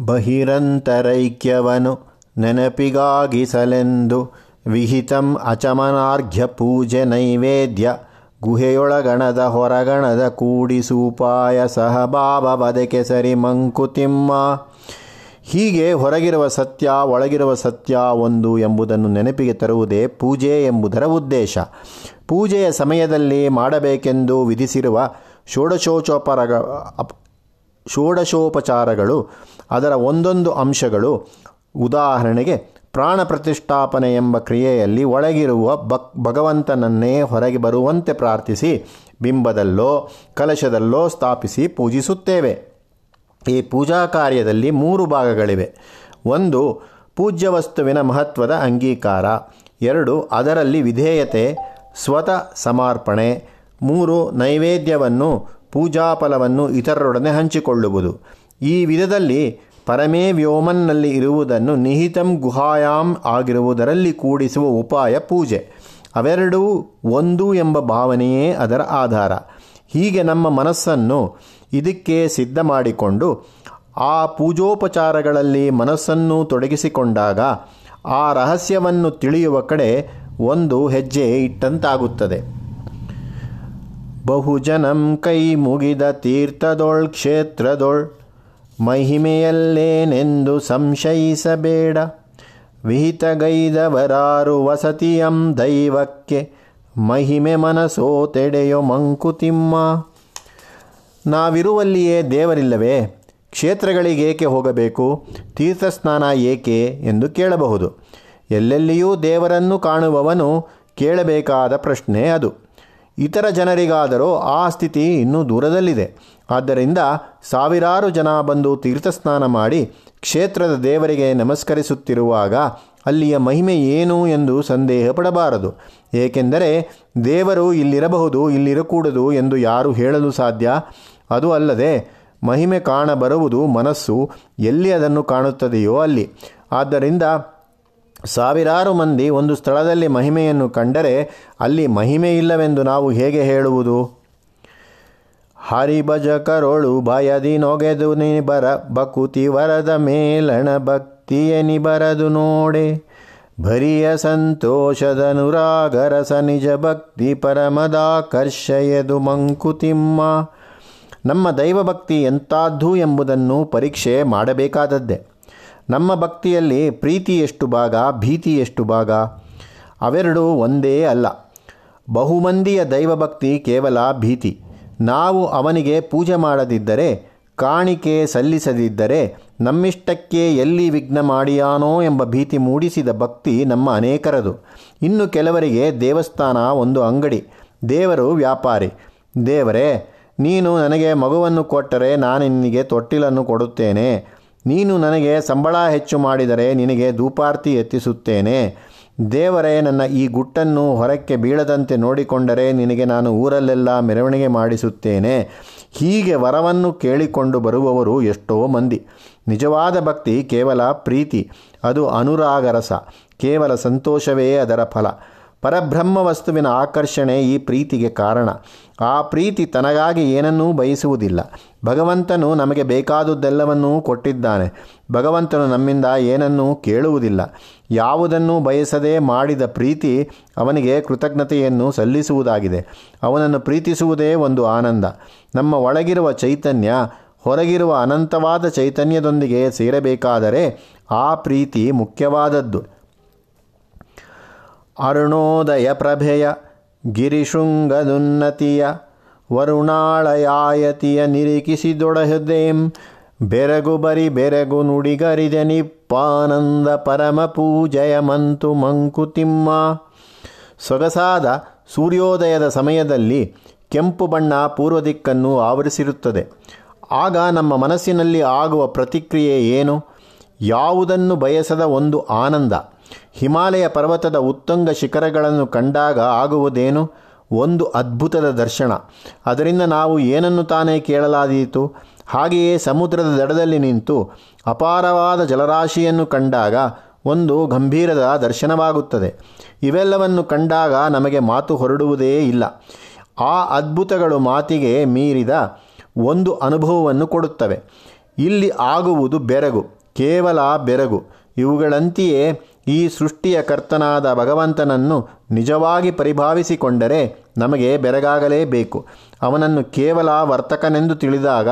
ಬಹಿರಂತರೈಕ್ಯವನು ನೆನಪಿಗಾಗಿಸಲೆಂದು ವಿಹಿತಂ ಅಚಮನಾರ್ಘ್ಯ ಪೂಜೆ ನೈವೇದ್ಯ ಗುಹೆಯೊಳಗಣದ ಹೊರಗಣದ ಕೂಡಿಸೂಪಾಯ ಸಹಭಾವ ಬದಕೆ ಸರಿ ಮಂಕುತಿಮ್ಮ. ಹೀಗೆ ಹೊರಗಿರುವ ಸತ್ಯ ಒಳಗಿರುವ ಸತ್ಯ ಒಂದು ಎಂಬುದನ್ನು ನೆನಪಿಗೆ ತರುವುದೇ ಪೂಜೆ ಎಂಬುದರ ಉದ್ದೇಶ. ಪೂಜೆಯ ಸಮಯದಲ್ಲಿ ಮಾಡಬೇಕೆಂದು ವಿಧಿಸಿರುವ ಷೋಡಶೋಚೋಪರಗ ಷೋಡಶೋಪಚಾರಗಳು, ಅದರ ಒಂದೊಂದು ಅಂಶಗಳು ಉದಾಹರಣೆಗೆ ಪ್ರಾಣ ಪ್ರತಿಷ್ಠಾಪನೆ ಎಂಬ ಕ್ರಿಯೆಯಲ್ಲಿ ಒಳಗಿರುವ ಭಕ್, ಭಗವಂತನನ್ನೇ ಹೊರಗೆ ಬರುವಂತೆ ಪ್ರಾರ್ಥಿಸಿ, ಬಿಂಬದಲ್ಲೋ, ಕಲಶದಲ್ಲೋ ಸ್ಥಾಪಿಸಿ ಪೂಜಿಸುತ್ತೇವೆ. ಈ ಪೂಜಾ ಕಾರ್ಯದಲ್ಲಿ ಮೂರು ಭಾಗಗಳಿವೆ. ಒಂದು, ಪೂಜ್ಯ ವಸ್ತುವಿನ ಮಹತ್ವದ ಅಂಗೀಕಾರ. ಎರಡು, ಅದರಲ್ಲಿ ವಿಧೇಯತೆ, ಸ್ವತಃ ಸಮರ್ಪಣೆ. ಮೂರು, ನೈವೇದ್ಯವನ್ನು ಪೂಜಾಫಲವನ್ನು ಇತರರೊಡನೆ ಹಂಚಿಕೊಳ್ಳುವುದು. ಈ ವಿಧದಲ್ಲಿ ಪರಮೇ ವ್ಯೋಮನ್ನಲ್ಲಿ ಇರುವುದನ್ನು ನಿಹಿತಂ ಗುಹಾಯಾಂ ಆಗಿರುವುದರಲ್ಲಿ ಕೂಡಿಸುವ ಉಪಾಯ ಪೂಜೆ. ಅವೆರಡೂ ಒಂದು ಎಂಬ ಭಾವನೆಯೇ ಅದರ ಆಧಾರ. ಹೀಗೆ ನಮ್ಮ ಮನಸ್ಸನ್ನು ಇದಕ್ಕೆ ಸಿದ್ಧ ಮಾಡಿಕೊಂಡು ಆ ಪೂಜೋಪಚಾರಗಳಲ್ಲಿ ಮನಸ್ಸನ್ನು ತೊಡಗಿಸಿಕೊಂಡಾಗ ಆ ರಹಸ್ಯವನ್ನು ತಿಳಿಯುವ ಕಡೆ ಒಂದು ಹೆಜ್ಜೆ ಇಟ್ಟಂತಾಗುತ್ತದೆ. ಬಹುಜನಂ ಕೈ ಮುಗಿದ ತೀರ್ಥದೊಳ್ ಕ್ಷೇತ್ರದೊಳ್, ಮಹಿಮೆಯಲ್ಲೇನೆಂದು ಸಂಶಯಿಸಬೇಡ. ವಿಹಿತಗೈದವರಾರು ವಸತಿಯಂ ದೈವಕ್ಕೆ, ಮಹಿಮೆ ಮನಸೋ ತೆಡೆಯೋ ಮಂಕುತಿಮ್ಮ. ನಾವಿರುವಲ್ಲಿಯೇ ದೇವರಿಲ್ಲವೇ, ಕ್ಷೇತ್ರಗಳಿಗೇಕೆ ಹೋಗಬೇಕು, ತೀರ್ಥಸ್ನಾನ ಏಕೆ ಎಂದು ಕೇಳಬಹುದು. ಎಲ್ಲೆಲ್ಲಿಯೂ ದೇವರನ್ನು ಕಾಣುವವನು ಕೇಳಬೇಕಾದ ಪ್ರಶ್ನೆ ಅದು. ಇತರ ಜನರಿಗಾದರೂ ಆ ಸ್ಥಿತಿ ಇನ್ನೂ ದೂರದಲ್ಲಿದೆ. ಆದ್ದರಿಂದ ಸಾವಿರಾರು ಜನ ಬಂದು ತೀರ್ಥಸ್ನಾನ ಮಾಡಿ ಕ್ಷೇತ್ರದ ದೇವರಿಗೆ ನಮಸ್ಕರಿಸುತ್ತಿರುವಾಗ ಅಲ್ಲಿಯ ಮಹಿಮೆ ಏನು ಎಂದು ಸಂದೇಹ ಪಡಬಾರದು. ಏಕೆಂದರೆ ದೇವರು ಇಲ್ಲಿರಬಹುದು, ಇಲ್ಲಿರಕೂಡದು ಎಂದು ಯಾರು ಹೇಳಲು ಸಾಧ್ಯ. ಅದು ಅಲ್ಲದೆ ಮಹಿಮೆ ಕಾಣಬರುವುದು ಮನಸ್ಸು ಎಲ್ಲಿ ಅದನ್ನು ಕಾಣುತ್ತದೆಯೋ ಅಲ್ಲಿ. ಆದ್ದರಿಂದ ಸಾವಿರಾರು ಮಂದಿ ಒಂದು ಸ್ಥಳದಲ್ಲಿ ಮಹಿಮೆಯನ್ನು ಕಂಡರೆ ಅಲ್ಲಿ ಮಹಿಮೆ ಇಲ್ಲವೆಂದು ನಾವು ಹೇಗೆ ಹೇಳುವುದು? ಹರಿಭಜಕರೊಳು ಭಯದಿ ನೊಗೆದು ನಿಬರ, ಬಕುತಿ ವರದ ಮೇಲಣ ಭಕ್ತಿಯ ಬರದು ನೋಡೆ. ಭರಿಯ ಸಂತೋಷದ ನುರಾಗರಸ ನಿಜ ಭಕ್ತಿ ಪರಮದಾಕರ್ಷಯದು ಮಂಕುತಿಮ್ಮ ನಮ್ಮ ದೈವಭಕ್ತಿ ಎಂತಾದ್ದು ಎಂಬುದನ್ನು ಪರೀಕ್ಷೆ ಮಾಡಬೇಕಾದದ್ದೇ. ನಮ್ಮ ಭಕ್ತಿಯಲ್ಲಿ ಪ್ರೀತಿ ಎಷ್ಟು ಭಾಗ, ಭೀತಿ ಎಷ್ಟು ಭಾಗ? ಅವೆರಡೂ ಒಂದೇ ಅಲ್ಲ. ಬಹುಮಂದಿಯ ದೈವಭಕ್ತಿ ಕೇವಲ ಭೀತಿ. ನಾವು ಅವನಿಗೆ ಪೂಜೆ ಮಾಡದಿದ್ದರೆ, ಕಾಣಿಕೆ ಸಲ್ಲಿಸದಿದ್ದರೆ, ನಮ್ಮಿಷ್ಟಕ್ಕೆ ಎಲ್ಲಿ ವಿಘ್ನ ಮಾಡಿಯಾನೋ ಎಂಬ ಭೀತಿ ಮೂಡಿಸಿದ ಭಕ್ತಿ ನಮ್ಮ ಅನೇಕರದು. ಇನ್ನು ಕೆಲವರಿಗೆ ದೇವಸ್ಥಾನ ಒಂದು ಅಂಗಡಿ. ದೇವರು ವ್ಯಾಪಾರಿ. ದೇವರೇ, ನೀನು ನನಗೆ ಮಗುವನ್ನು ಕೊಟ್ಟರೆ ನಾನು ನಿನಗೆ ತೊಟ್ಟಿಲನ್ನು ಕೊಡುತ್ತೇನೆ. ನೀನು ನನಗೆ ಸಂಬಳ ಹೆಚ್ಚು ಮಾಡಿದರೆ ನಿನಗೆ ಧೂಪಾರ್ತಿ ಎತ್ತಿಸುತ್ತೇನೆ. ದೇವರೇ, ನನ್ನ ಈ ಗುಟ್ಟನ್ನು ಹೊರಕ್ಕೆ ಬೀಳದಂತೆ ನೋಡಿಕೊಂಡರೆ ನಿನಗೆ ನಾನು ಊರಲ್ಲೆಲ್ಲ ಮೆರವಣಿಗೆ ಮಾಡಿಸುತ್ತೇನೆ. ಹೀಗೆ ವರವನ್ನು ಕೇಳಿಕೊಂಡು ಬರುವವರು ಎಷ್ಟೋ ಮಂದಿ. ನಿಜವಾದ ಭಕ್ತಿ ಕೇವಲ ಪ್ರೀತಿ, ಅದು ಅನುರಾಗರಸ, ಕೇವಲ ಸಂತೋಷವೇ ಅದರ ಫಲ. ಪರಬ್ರಹ್ಮ ವಸ್ತುವಿನ ಆಕರ್ಷಣೆ ಈ ಪ್ರೀತಿಗೆ ಕಾರಣ. ಆ ಪ್ರೀತಿ ತನಗಾಗಿ ಏನನ್ನೂ ಬಯಸುವುದಿಲ್ಲ. ಭಗವಂತನು ನಮಗೆ ಬೇಕಾದುದೆಲ್ಲವನ್ನೂ ಕೊಟ್ಟಿದ್ದಾನೆ. ಭಗವಂತನು ನಮ್ಮಿಂದ ಏನನ್ನೂ ಕೇಳುವುದಿಲ್ಲ. ಯಾವುದನ್ನೂ ಬಯಸದೆ ಮಾಡಿದ ಪ್ರೀತಿ ಅವನಿಗೆ ಕೃತಜ್ಞತೆಯನ್ನು ಸಲ್ಲಿಸುವುದಾಗಿದೆ. ಅವನನ್ನು ಪ್ರೀತಿಸುವುದೇ ಒಂದು ಆನಂದ. ನಮ್ಮ ಒಳಗಿರುವ ಚೈತನ್ಯ ಹೊರಗಿರುವ ಅನಂತವಾದ ಚೈತನ್ಯದೊಂದಿಗೆ ಸೇರಬೇಕಾದರೆ ಆ ಪ್ರೀತಿ ಮುಖ್ಯವಾದದ್ದು. ಅರುಣೋದಯ ಪ್ರಭೆಯ ಗಿರಿಶೃಂಗದುನ್ನತಿಯ ವರುಣಾಳಯಾಯತಿಯ ನಿರೀಕ್ಷಿಸಿದೊಡಹುದೇಂ ಬೆರಗು ಬರಿ ಬೆರಗು ನುಡಿಗರಿದೆ ನಿಪ್ಪಾನಂದ ಪರಮ ಪೂಜಯ ಮಂತು ಮಂಕುತಿಮ್ಮ. ಸೊಗಸಾದ ಸೂರ್ಯೋದಯದ ಸಮಯದಲ್ಲಿ ಕೆಂಪು ಬಣ್ಣ ಪೂರ್ವ ದಿಕ್ಕನ್ನು ಆವರಿಸಿರುತ್ತದೆ. ಆಗ ನಮ್ಮ ಮನಸ್ಸಿನಲ್ಲಿ ಆಗುವ ಪ್ರತಿಕ್ರಿಯೆ ಏನು? ಯಾವುದನ್ನು ಬಯಸದ ಒಂದು ಆನಂದ? ಹಿಮಾಲಯ ಪರ್ವತದ ಉತ್ತುಂಗ ಶಿಖರಗಳನ್ನು ಕಂಡಾಗ ಆಗುವುದೇನು? ಒಂದು ಅದ್ಭುತದ ದರ್ಶನ. ಅದರಿಂದ ನಾವು ಏನನ್ನು ತಾನೇ ಕೇಳಲಾದೀತು? ಹಾಗೆಯೇ ಸಮುದ್ರದ ದಡದಲ್ಲಿ ನಿಂತು ಅಪಾರವಾದ ಜಲರಾಶಿಯನ್ನು ಕಂಡಾಗ ಒಂದು ಗಂಭೀರದ ದರ್ಶನವಾಗುತ್ತದೆ. ಇವೆಲ್ಲವನ್ನು ಕಂಡಾಗ ನಮಗೆ ಮಾತು ಹೊರಡುವುದೇ ಇಲ್ಲ. ಆ ಅದ್ಭುತಗಳು ಮಾತಿಗೆ ಮೀರಿದ ಒಂದು ಅನುಭವವನ್ನು ಕೊಡುತ್ತವೆ. ಇಲ್ಲಿ ಆಗುವುದು ಬೆರಗು, ಕೇವಲ ಬೆರಗು. ಇವುಗಳಂತೆಯೇ ಈ ಸೃಷ್ಟಿಯ ಕರ್ತನಾದ ಭಗವಂತನನ್ನು ನಿಜವಾಗಿ ಪರಿಭಾವಿಸಿಕೊಂಡರೆ ನಮಗೆ ಬೆರಗಾಗಲೇಬೇಕು ಅವನನ್ನು ಕೇವಲ ವರ್ತಕನೆಂದು ತಿಳಿದಾಗ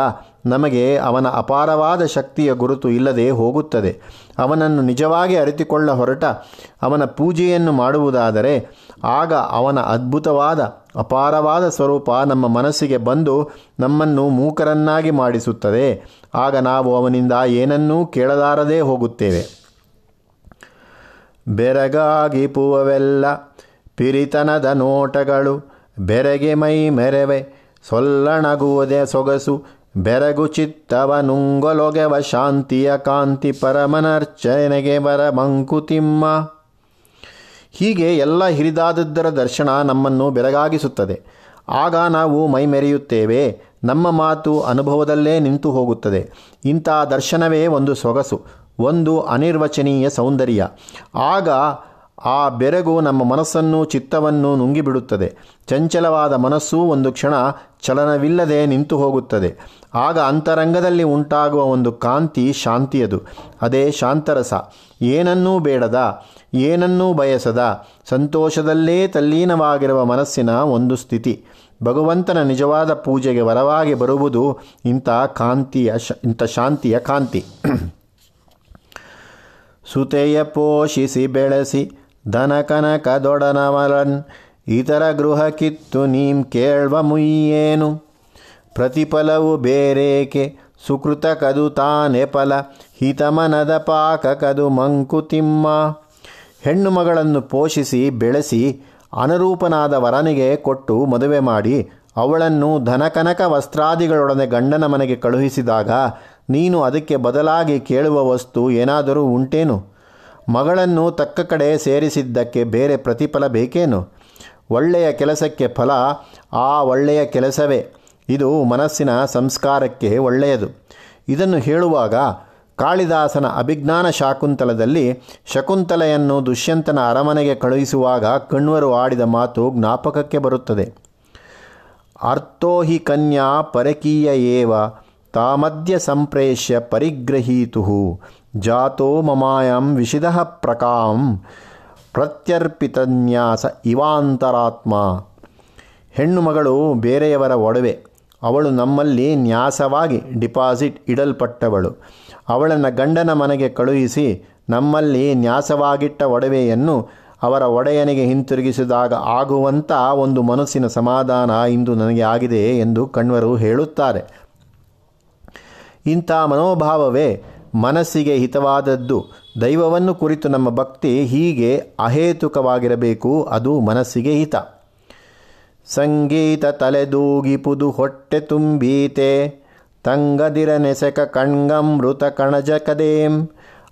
ನಮಗೆ ಅವನ ಅಪಾರವಾದ ಶಕ್ತಿಯ ಗುರುತು ಇಲ್ಲದೆ ಹೋಗುತ್ತದೆ. ಅವನನ್ನು ನಿಜವಾಗಿ ಅರಿತುಕೊಳ್ಳ ಹೊರಟ ಅವನ ಪೂಜೆಯನ್ನು ಮಾಡುವುದಾದರೆ ಆಗ ಅವನ ಅದ್ಭುತವಾದ, ಅಪಾರವಾದ ಸ್ವರೂಪ ನಮ್ಮ ಮನಸ್ಸಿಗೆ ಬಂದು ನಮ್ಮನ್ನು ಮೂಕರನ್ನಾಗಿ ಮಾಡಿಸುತ್ತದೆ. ಆಗ ನಾವು ಅವನಿಂದ ಏನನ್ನೂ ಕೇಳಲಾರದೇ ಹೋಗುತ್ತೇವೆ. ಬೆರಗಾಗಿ ಪುವವೆಲ್ಲ ಪಿರಿತನದ ನೋಟಗಳು ಬೆರಗೆ ಮೈ ಮೆರವೆ ಸೊಲ್ಲಣಗುವುದೇ ಸೊಗಸು ಬೆರಗು ಚಿತ್ತವ ನುಂಗೊಲೊಗೆವ ಶಾಂತಿಯ ಕಾಂತಿ ಪರಮನರ್ಚನೆಗೆ ಬರ ಮಂಕುತಿಮ್ಮ. ಹೀಗೆ ಎಲ್ಲ ಹಿರಿದಾದದ್ದರ ದರ್ಶನ ನಮ್ಮನ್ನು ಬೆರಗಾಗಿಸುತ್ತದೆ. ಆಗ ನಾವು ಮೈಮೆರೆಯುತ್ತೇವೆ ನಮ್ಮ ಮಾತು ಅನುಭವದಲ್ಲೇ ನಿಂತು ಹೋಗುತ್ತದೆ. ಇಂಥ ದರ್ಶನವೇ ಒಂದು ಸೊಗಸು. ಒಂದು ಅನಿರ್ವಚನೀಯ ಸೌಂದರ್ಯ. ಆಗ ಆ ಬೆರಗು ನಮ್ಮ ಮನಸ್ಸನ್ನು, ಚಿತ್ತವನ್ನು ನುಂಗಿಬಿಡುತ್ತದೆ. ಚಂಚಲವಾದ ಮನಸ್ಸು ಒಂದು ಕ್ಷಣ ಚಲನವಿಲ್ಲದೆ ನಿಂತು ಹೋಗುತ್ತದೆ. ಆಗ ಅಂತರಂಗದಲ್ಲಿ ಉಂಟಾಗುವ ಒಂದು ಕಾಂತಿ ಶಾಂತಿಯದು. ಅದೇ ಶಾಂತರಸ. ಏನನ್ನೂ ಬೇಡದ, ಏನನ್ನೂ ಬಯಸದ, ಸಂತೋಷದಲ್ಲೇ ತಲ್ಲೀನವಾಗಿರುವ ಮನಸ್ಸಿನ ಒಂದು ಸ್ಥಿತಿ. ಭಗವಂತನ ನಿಜವಾದ ಪೂಜೆಗೆ ವರವಾಗಿ ಬರುವುದು ಇಂಥ ಕಾಂತಿಯ ಇಂಥ ಶಾಂತಿಯ ಕಾಂತಿ. ಸುತೆಯ ಪೋಷಿಸಿ ಬೆಳೆಸಿ ದನಕನಕದೊಡನವರನ್ ಇತರ ಗೃಹ ಕಿತ್ತು ನೀಂ ಕೇಳ್ವ ಮುಯ್ಯೇನು? ಪ್ರತಿಫಲವು ಬೇರೇಕೆ? ಸುಕೃತ ಕದು ತಾನೆ ಫಲ, ಹಿತಮನದ ಪಾಕ ಕದು ಮಂಕುತಿಮ್ಮ ಹೆಣ್ಣು ಮಗಳನ್ನು ಪೋಷಿಸಿ ಬೆಳೆಸಿ ಅನರೂಪನಾದ ವರನಿಗೆ ಕೊಟ್ಟು ಮದುವೆ ಮಾಡಿ ಅವಳನ್ನು ಧನಕನಕ ವಸ್ತ್ರಾದಿಗಳೊಡನೆ ಗಂಡನ ಮನೆಗೆ ಕಳುಹಿಸಿದಾಗ ನೀನು ಅದಕ್ಕೆ ಬದಲಾಗಿ ಕೇಳುವ ವಸ್ತು ಏನಾದರೂ ಉಂಟೇನು? ಮಗಳನ್ನು ತಕ್ಕ ಕಡೆ ಸೇರಿಸಿದ್ದಕ್ಕೆ ಬೇರೆ ಪ್ರತಿಫಲ ಬೇಕೇನು? ಒಳ್ಳೆಯ ಕೆಲಸಕ್ಕೆ ಫಲ ಆ ಒಳ್ಳೆಯ ಕೆಲಸವೇ. ಇದು ಮನಸ್ಸಿನ ಸಂಸ್ಕಾರಕ್ಕೆ ಒಳ್ಳೆಯದು. ಇದನ್ನು ಹೇಳುವಾಗ ಕಾಳಿದಾಸನ ಅಭಿಜ್ಞಾನ ಶಾಕುಂತಲದಲ್ಲಿ ಶಕುಂತಲೆಯನ್ನು ದುಷ್ಯಂತನ ಅರಮನೆಗೆ ಕಳುಹಿಸುವಾಗ ಕಣ್ವರು ಆಡಿದ ಮಾತು ಜ್ಞಾಪಕಕ್ಕೆ ಬರುತ್ತದೆ. ಅರ್ಥೋಹಿ ಕನ್ಯಾ ಪರಕೀಯ ಏವ ತಾಮದ್ಯ ಸಂಪ್ರೇಷ್ಯ ಪರಿಗ್ರಹೀತು ಜಾತೋ ಮಮಾಯಂ ವಿಶಿದಃ ಪ್ರಕಾಂ ಪ್ರತ್ಯರ್ಪಿತನ್ಯಾಸ ಇವಾಂತರಾತ್ಮ ಹೆಣ್ಣು ಮಗಳು ಬೇರೆಯವರ ಒಡವೆ, ಅವಳು ನಮ್ಮಲ್ಲಿ ನ್ಯಾಸವಾಗಿ ಡಿಪಾಸಿಟ್ ಇಡಲ್ಪಟ್ಟವಳು. ಅವಳನ್ನು ಗಂಡನ ಮನೆಗೆ ಕಳುಹಿಸಿ ನಮ್ಮಲ್ಲಿ ನ್ಯಾಸವಾಗಿಟ್ಟ ಒಡವೆಯನ್ನು ಅವರ ಒಡೆಯನಿಗೆ ಹಿಂತಿರುಗಿಸಿದಾಗ ಆಗುವಂಥ ಒಂದು ಮನಸ್ಸಿನ ಸಮಾಧಾನ ಇಂದು ನನಗೆ ಆಗಿದೆ ಎಂದು ಕಣ್ವರು ಹೇಳುತ್ತಾರೆ. ಇಂಥ ಮನೋಭಾವವೇ ಮನಸ್ಸಿಗೆ ಹಿತವಾದದ್ದು. ದೈವವನ್ನು ಕುರಿತು ನಮ್ಮ ಭಕ್ತಿ ಹೀಗೆ ಅಹೇತುಕವಾಗಿರಬೇಕು, ಅದು ಮನಸ್ಸಿಗೆ ಹಿತ. ಸಂಗೀತ ತಲೆದೂಗಿಪುದು ಹೊಟ್ಟೆ ತುಂಬೀತೆ, ತಂಗದಿರ ನೆಸಕ ಕಣ್ಗಮೃತ ಕಣಜಕದೇಂ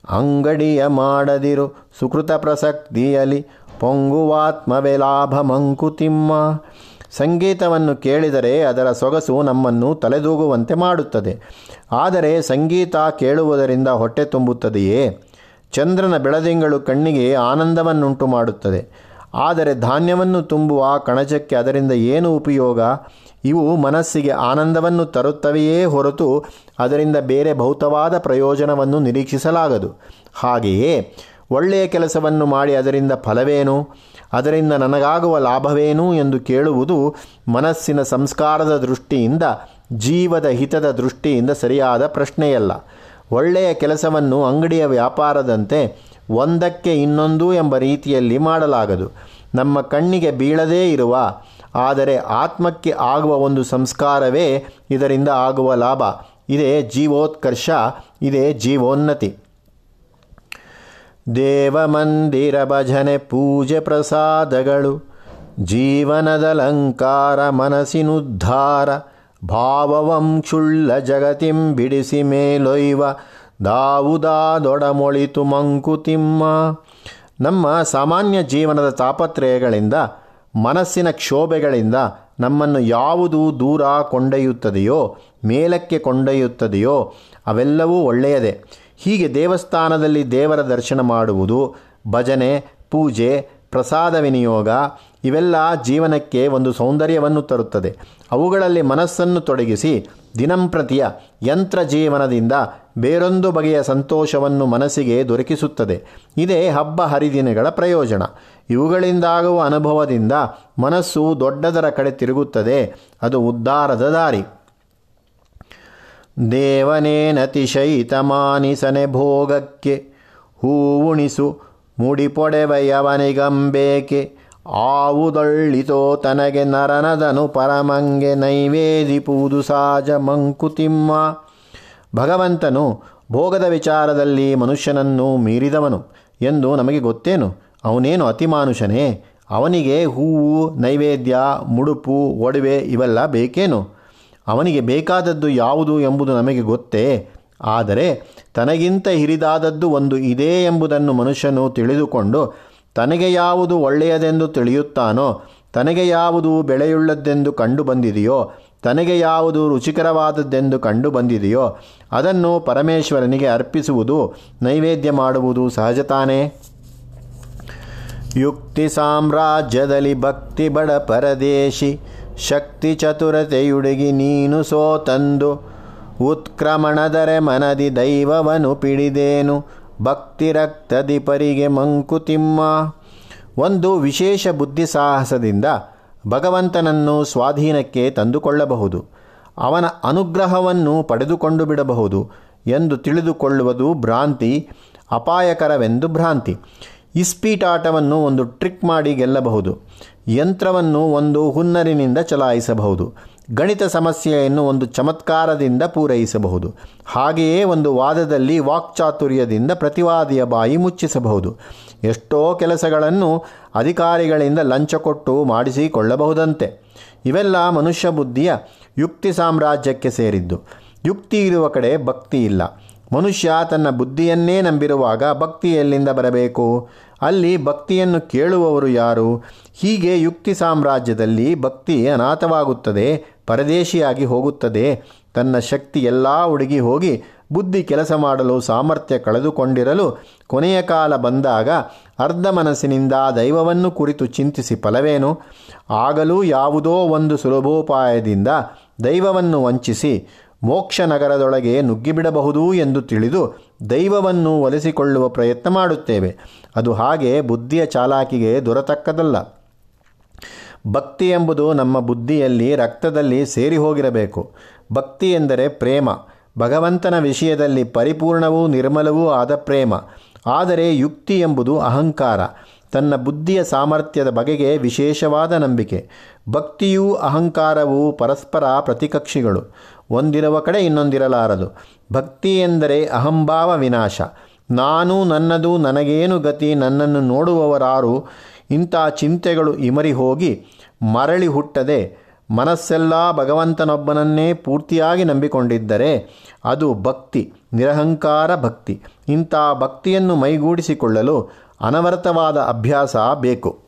ಅಂಗಡಿಯ ಮಾಡದಿರು ಸುಕೃತ ಪ್ರಸಕ್ತಿಯಲಿ, ಪೊಂಗುವಾತ್ಮವೇ ಲಾಭ ಮಂಕುತಿಮ್ಮ. ಸಂಗೀತವನ್ನು ಕೇಳಿದರೆ ಅದರ ಸೊಗಸು ನಮ್ಮನ್ನು ತಲೆದೂಗುವಂತೆ ಮಾಡುತ್ತದೆ. ಆದರೆ ಸಂಗೀತ ಕೇಳುವುದರಿಂದ ಹೊಟ್ಟೆ ತುಂಬುತ್ತದೆಯೇ? ಚಂದ್ರನ ಬೆಳದಿಂಗಳು ಕಣ್ಣಿಗೆ ಆನಂದವನ್ನುಂಟು ಮಾಡುತ್ತದೆ. ಆದರೆ ಧಾನ್ಯವನ್ನು ತುಂಬುವ ಕಣಜಕ್ಕೆ ಅದರಿಂದ ಏನು ಉಪಯೋಗ? ಇವು ಮನಸ್ಸಿಗೆ ಆನಂದವನ್ನು ತರುತ್ತವೆಯೇ ಹೊರತು ಅದರಿಂದ ಬೇರೆ ಭೌತವಾದ ಪ್ರಯೋಜನವನ್ನು ನಿರೀಕ್ಷಿಸಲಾಗದು. ಹಾಗೆಯೇ ಒಳ್ಳೆಯ ಕೆಲಸವನ್ನು ಮಾಡಿ ಅದರಿಂದ ಫಲವೇನು? ಅದರಿಂದ ನನಗಾಗುವ ಲಾಭವೇನು ಎಂದು ಕೇಳುವುದು ಮನಸ್ಸಿನ ಸಂಸ್ಕಾರದ ದೃಷ್ಟಿಯಿಂದ, ಜೀವದ ಹಿತದ ದೃಷ್ಟಿಯಿಂದ ಸರಿಯಾದ ಪ್ರಶ್ನೆಯಲ್ಲ. ಒಳ್ಳೆಯ ಕೆಲಸವನ್ನು ಅಂಗಡಿಯ ವ್ಯಾಪಾರದಂತೆ ಒಂದಕ್ಕೆ ಇನ್ನೊಂದು ಎಂಬ ರೀತಿಯಲ್ಲಿ ಮಾಡಲಾಗದು. ನಮ್ಮ ಕಣ್ಣಿಗೆ ಬೀಳದೇ ಇರುವ, ಆದರೆ ಆತ್ಮಕ್ಕೆ ಆಗುವ ಒಂದು ಸಂಸ್ಕಾರವೇ ಇದರಿಂದ ಆಗುವ ಲಾಭ. ಇದೇ ಜೀವೋತ್ಕರ್ಷ, ಇದೇ ಜೀವೋನ್ನತಿ. ದೇವಮಂದಿರ ಭಜನೆ ಪೂಜೆ ಪ್ರಸಾದಗಳು ಜೀವನದಲಂಕಾರ ಮನಸ್ಸಿನುದ್ಧಾರ ಭಾವವಂಕ್ಷುಳ್ಳ ಜಗತಿಂ ಬಿಡಿಸಿ ಮೇಲೊಯ್ವ, ದಾವುದಾದೊಡಮೊಳಿತು ಮಂಕುತಿಮ್ಮ. ನಮ್ಮ ಸಾಮಾನ್ಯ ಜೀವನದ ತಾಪತ್ರಯಗಳಿಂದ, ಮನಸ್ಸಿನ ಕ್ಷೋಭೆಗಳಿಂದ ನಮ್ಮನ್ನು ಯಾವುದು ದೂರ ಕೊಂಡೊಯ್ಯುತ್ತದೆಯೋ, ಮೇಲಕ್ಕೆ ಕೊಂಡೊಯ್ಯುತ್ತದೆಯೋ, ಅವೆಲ್ಲವೂ ಒಳ್ಳೆಯದೇ. ಹೀಗೆ ದೇವಸ್ಥಾನದಲ್ಲಿ ದೇವರ ದರ್ಶನ ಮಾಡುವುದು, ಭಜನೆ, ಪೂಜೆ, ಪ್ರಸಾದ ವಿನಿಯೋಗ, ಇವೆಲ್ಲ ಜೀವನಕ್ಕೆ ಒಂದು ಸೌಂದರ್ಯವನ್ನು ತರುತ್ತದೆ. ಅವುಗಳಲ್ಲಿ ಮನಸ್ಸನ್ನು ತೊಡಗಿಸಿ ದಿನಂಪ್ರತಿಯ ಯಂತ್ರ ಜೀವನದಿಂದ ಬೇರೊಂದು ಬಗೆಯ ಸಂತೋಷವನ್ನು ಮನಸ್ಸಿಗೆ ದೊರಕಿಸುತ್ತದೆ. ಇದೇ ಹಬ್ಬ ಹರಿದಿನಗಳ ಪ್ರಯೋಜನ. ಇವುಗಳಿಂದಾಗುವ ಅನುಭವದಿಂದ ಮನಸ್ಸು ದೊಡ್ಡದರ ಕಡೆ ತಿರುಗುತ್ತದೆ. ಅದು ಉದ್ಧಾರದ ದಾರಿ. ದೇವನೇನತಿಶಯಿತಮಾನಿಸನೆ ಭೋಗಕ್ಕೆ ಹೂವುಣಿಸು ಮುಡಿಪೊಡೆವಯವನಿಗಂಬೇಕೆ ಆವುದೊಳ್ಳಿತೋ ತನಗೆ ನರನದನು ಪರಮಂಗೆ ನೈವೇದಿಪುವುದು ಸಾಜ ಮಂಕುತಿಮ್ಮ ಭಗವಂತನು ಭೋಗದ ವಿಚಾರದಲ್ಲಿ ಮನುಷ್ಯನನ್ನು ಮೀರಿದವನು ಎಂದು ನಮಗೆ ಗೊತ್ತೇನು? ಅವನೇನು ಅತಿಮಾನುಷನೇ? ಅವನಿಗೆ ಹೂವು, ನೈವೇದ್ಯ, ಮುಡುಪು, ಒಡವೆ ಇವೆಲ್ಲ ಬೇಕೇನು? ಅವನಿಗೆ ಬೇಕಾದದ್ದು ಯಾವುದು ಎಂಬುದು ನಮಗೆ ಗೊತ್ತೇ. ಆದರೆ ತನಗಿಂತ ಹಿರಿದಾದದ್ದು ಒಂದು ಇದೆ ಎಂಬುದನ್ನು ಮನುಷ್ಯನು ತಿಳಿದುಕೊಂಡು ತನಗೆ ಯಾವುದು ಒಳ್ಳೆಯದೆಂದು ತಿಳಿಯುತ್ತಾನೋ, ತನಗೆ ಯಾವುದು ಬೆಳೆಯುಳ್ಳದ್ದೆಂದು ಕಂಡು ಬಂದಿದೆಯೋ, ತನಗೆ ಯಾವುದು ರುಚಿಕರವಾದದ್ದೆಂದು ಕಂಡು ಬಂದಿದೆಯೋ, ಅದನ್ನು ಪರಮೇಶ್ವರನಿಗೆ ಅರ್ಪಿಸುವುದು, ನೈವೇದ್ಯ ಮಾಡುವುದು ಸಹಜ ತಾನೇ ಯುಕ್ತಿ ಸಾಮ್ರಾಜ್ಯದಲ್ಲಿ ಭಕ್ತಿ ಬಡ ಪರದೇಶಿ ಶಕ್ತಿ ಚತುರತೆಯುಡುಗಿ ನೀನು ಸೋತಂದು. ಉತ್ಕ್ರಮಣದರೆ ಮನದಿ ದೈವವನು ಪಿಡಿದೇನು. ಭಕ್ತಿ ರಕ್ತದಿ ಪರಿಗೆ ಮಂಕುತಿಮ್ಮ ಒಂದು ವಿಶೇಷ ಬುದ್ಧಿ ಸಾಹಸದಿಂದ ಭಗವಂತನನ್ನು ಸ್ವಾಧೀನಕ್ಕೆ ತಂದುಕೊಳ್ಳಬಹುದು. ಅವನ ಅನುಗ್ರಹವನ್ನು ಪಡೆದುಕೊಂಡು ಬಿಡಬಹುದು ಎಂದು ತಿಳಿದುಕೊಳ್ಳುವುದು ಭ್ರಾಂತಿ, ಅಪಾಯಕರವೆಂದು ಭ್ರಾಂತಿ. ಇಸ್ಪೀಟಾಟವನ್ನು ಒಂದು ಟ್ರಿಕ್ ಮಾಡಿ ಗೆಲ್ಲಬಹುದು. ಯಂತ್ರವನ್ನು ಒಂದು ಹುನ್ನರಿನಿಂದ ಚಲಾಯಿಸಬಹುದು. ಗಣಿತ ಸಮಸ್ಯೆಯನ್ನು ಒಂದು ಚಮತ್ಕಾರದಿಂದ ಪೂರೈಸಬಹುದು. ಹಾಗೆಯೇ ಒಂದು ವಾದದಲ್ಲಿ ವಾಕ್ಚಾತುರ್ಯದಿಂದ ಪ್ರತಿವಾದಿಯ ಬಾಯಿ ಮುಚ್ಚಿಸಬಹುದು. ಎಷ್ಟೋ ಕೆಲಸಗಳನ್ನು ಅಧಿಕಾರಿಗಳಿಂದ ಲಂಚ ಕೊಟ್ಟು ಮಾಡಿಸಿಕೊಳ್ಳಬಹುದಂತೆ. ಇವೆಲ್ಲ ಮನುಷ್ಯ ಬುದ್ಧಿಯ ಯುಕ್ತಿ ಸಾಮ್ರಾಜ್ಯಕ್ಕೆ ಸೇರಿದ್ದು. ಯುಕ್ತಿ ಇರುವ ಕಡೆ ಭಕ್ತಿ ಇಲ್ಲ. ಮನುಷ್ಯ ತನ್ನ ಬುದ್ಧಿಯನ್ನೇ ನಂಬಿರುವಾಗ ಭಕ್ತಿ ಎಲ್ಲಿಂದ ಬರಬೇಕು? ಅಲ್ಲಿ ಭಕ್ತಿಯನ್ನು ಕೇಳುವವರು ಯಾರು? ಹೀಗೆ ಯುಕ್ತಿ ಸಾಮ್ರಾಜ್ಯದಲ್ಲಿ ಭಕ್ತಿ ಅನಾಥವಾಗುತ್ತದೆ, ಪರದೇಶಿಯಾಗಿ ಹೋಗುತ್ತದೆ. ತನ್ನ ಶಕ್ತಿ ಎಲ್ಲ ಹುಡುಗಿ ಹೋಗಿ ಬುದ್ಧಿ ಕೆಲಸ ಮಾಡಲು ಸಾಮರ್ಥ್ಯ ಕಳೆದುಕೊಂಡಿರಲು ಕೊನೆಯ ಕಾಲ ಬಂದಾಗ ಅರ್ಧ ಮನಸ್ಸಿನಿಂದ ದೈವವನ್ನು ಕುರಿತು ಚಿಂತಿಸಿ ಫಲವೇನು? ಆಗಲೂ ಯಾವುದೋ ಒಂದು ಸುಲಭೋಪಾಯದಿಂದ ದೈವವನ್ನು ವಂಚಿಸಿ ಮೋಕ್ಷ ನಗರದೊಳಗೆ ನುಗ್ಗಿಬಿಡಬಹುದು ಎಂದು ತಿಳಿದು ದೈವವನ್ನು ಒಲಿಸಿಕೊಳ್ಳುವ ಪ್ರಯತ್ನ ಮಾಡುತ್ತೇವೆ. ಅದು ಹಾಗೆ ಬುದ್ಧಿಯ ಚಾಲಾಕಿಗೆ ದೊರತಕ್ಕದಲ್ಲ. ಭಕ್ತಿ ಎಂಬುದು ನಮ್ಮ ಬುದ್ಧಿಯಲ್ಲಿ ರಕ್ತದಲ್ಲಿ ಸೇರಿ ಹೋಗಿರಬೇಕು. ಭಕ್ತಿ ಎಂದರೆ ಪ್ರೇಮ. ಭಗವಂತನ ವಿಷಯದಲ್ಲಿ ಪರಿಪೂರ್ಣವೂ ನಿರ್ಮಲವೂ ಆದ ಪ್ರೇಮ. ಆದರೆ ಯುಕ್ತಿ ಎಂಬುದು ಅಹಂಕಾರ. ತನ್ನ ಬುದ್ಧಿಯ ಸಾಮರ್ಥ್ಯದ ಬಗೆಗೆ ವಿಶೇಷವಾದ ನಂಬಿಕೆ. ಭಕ್ತಿಯೂ ಅಹಂಕಾರವೂ ಪರಸ್ಪರ ಪ್ರತಿಕಕ್ಷಿಗಳು. ಒಂದಿರುವ ಕಡೆ ಇನ್ನೊಂದಿರಲಾರದು. ಭಕ್ತಿ ಎಂದರೆ ಅಹಂಭಾವ ವಿನಾಶ. ನಾನು ನನ್ನದು ನನಗೇನು ಗತಿ, ನನ್ನನ್ನು ನೋಡುವವರಾರು ಇಂಥ ಚಿಂತೆಗಳು ಇಮರಿ ಹೋಗಿ ಮರಳಿ ಹುಟ್ಟದೆ ಮನಸ್ಸೆಲ್ಲ ಭಗವಂತನೊಬ್ಬನನ್ನೇ ಪೂರ್ತಿಯಾಗಿ ನಂಬಿಕೊಂಡಿದ್ದರೆ ಅದು ಭಕ್ತಿ, ನಿರಹಂಕಾರ ಭಕ್ತಿ. ಇಂಥ ಭಕ್ತಿಯನ್ನು ಮೈಗೂಡಿಸಿಕೊಳ್ಳಲು ಅನವರತವಾದ ಅಭ್ಯಾಸ ಬೇಕು.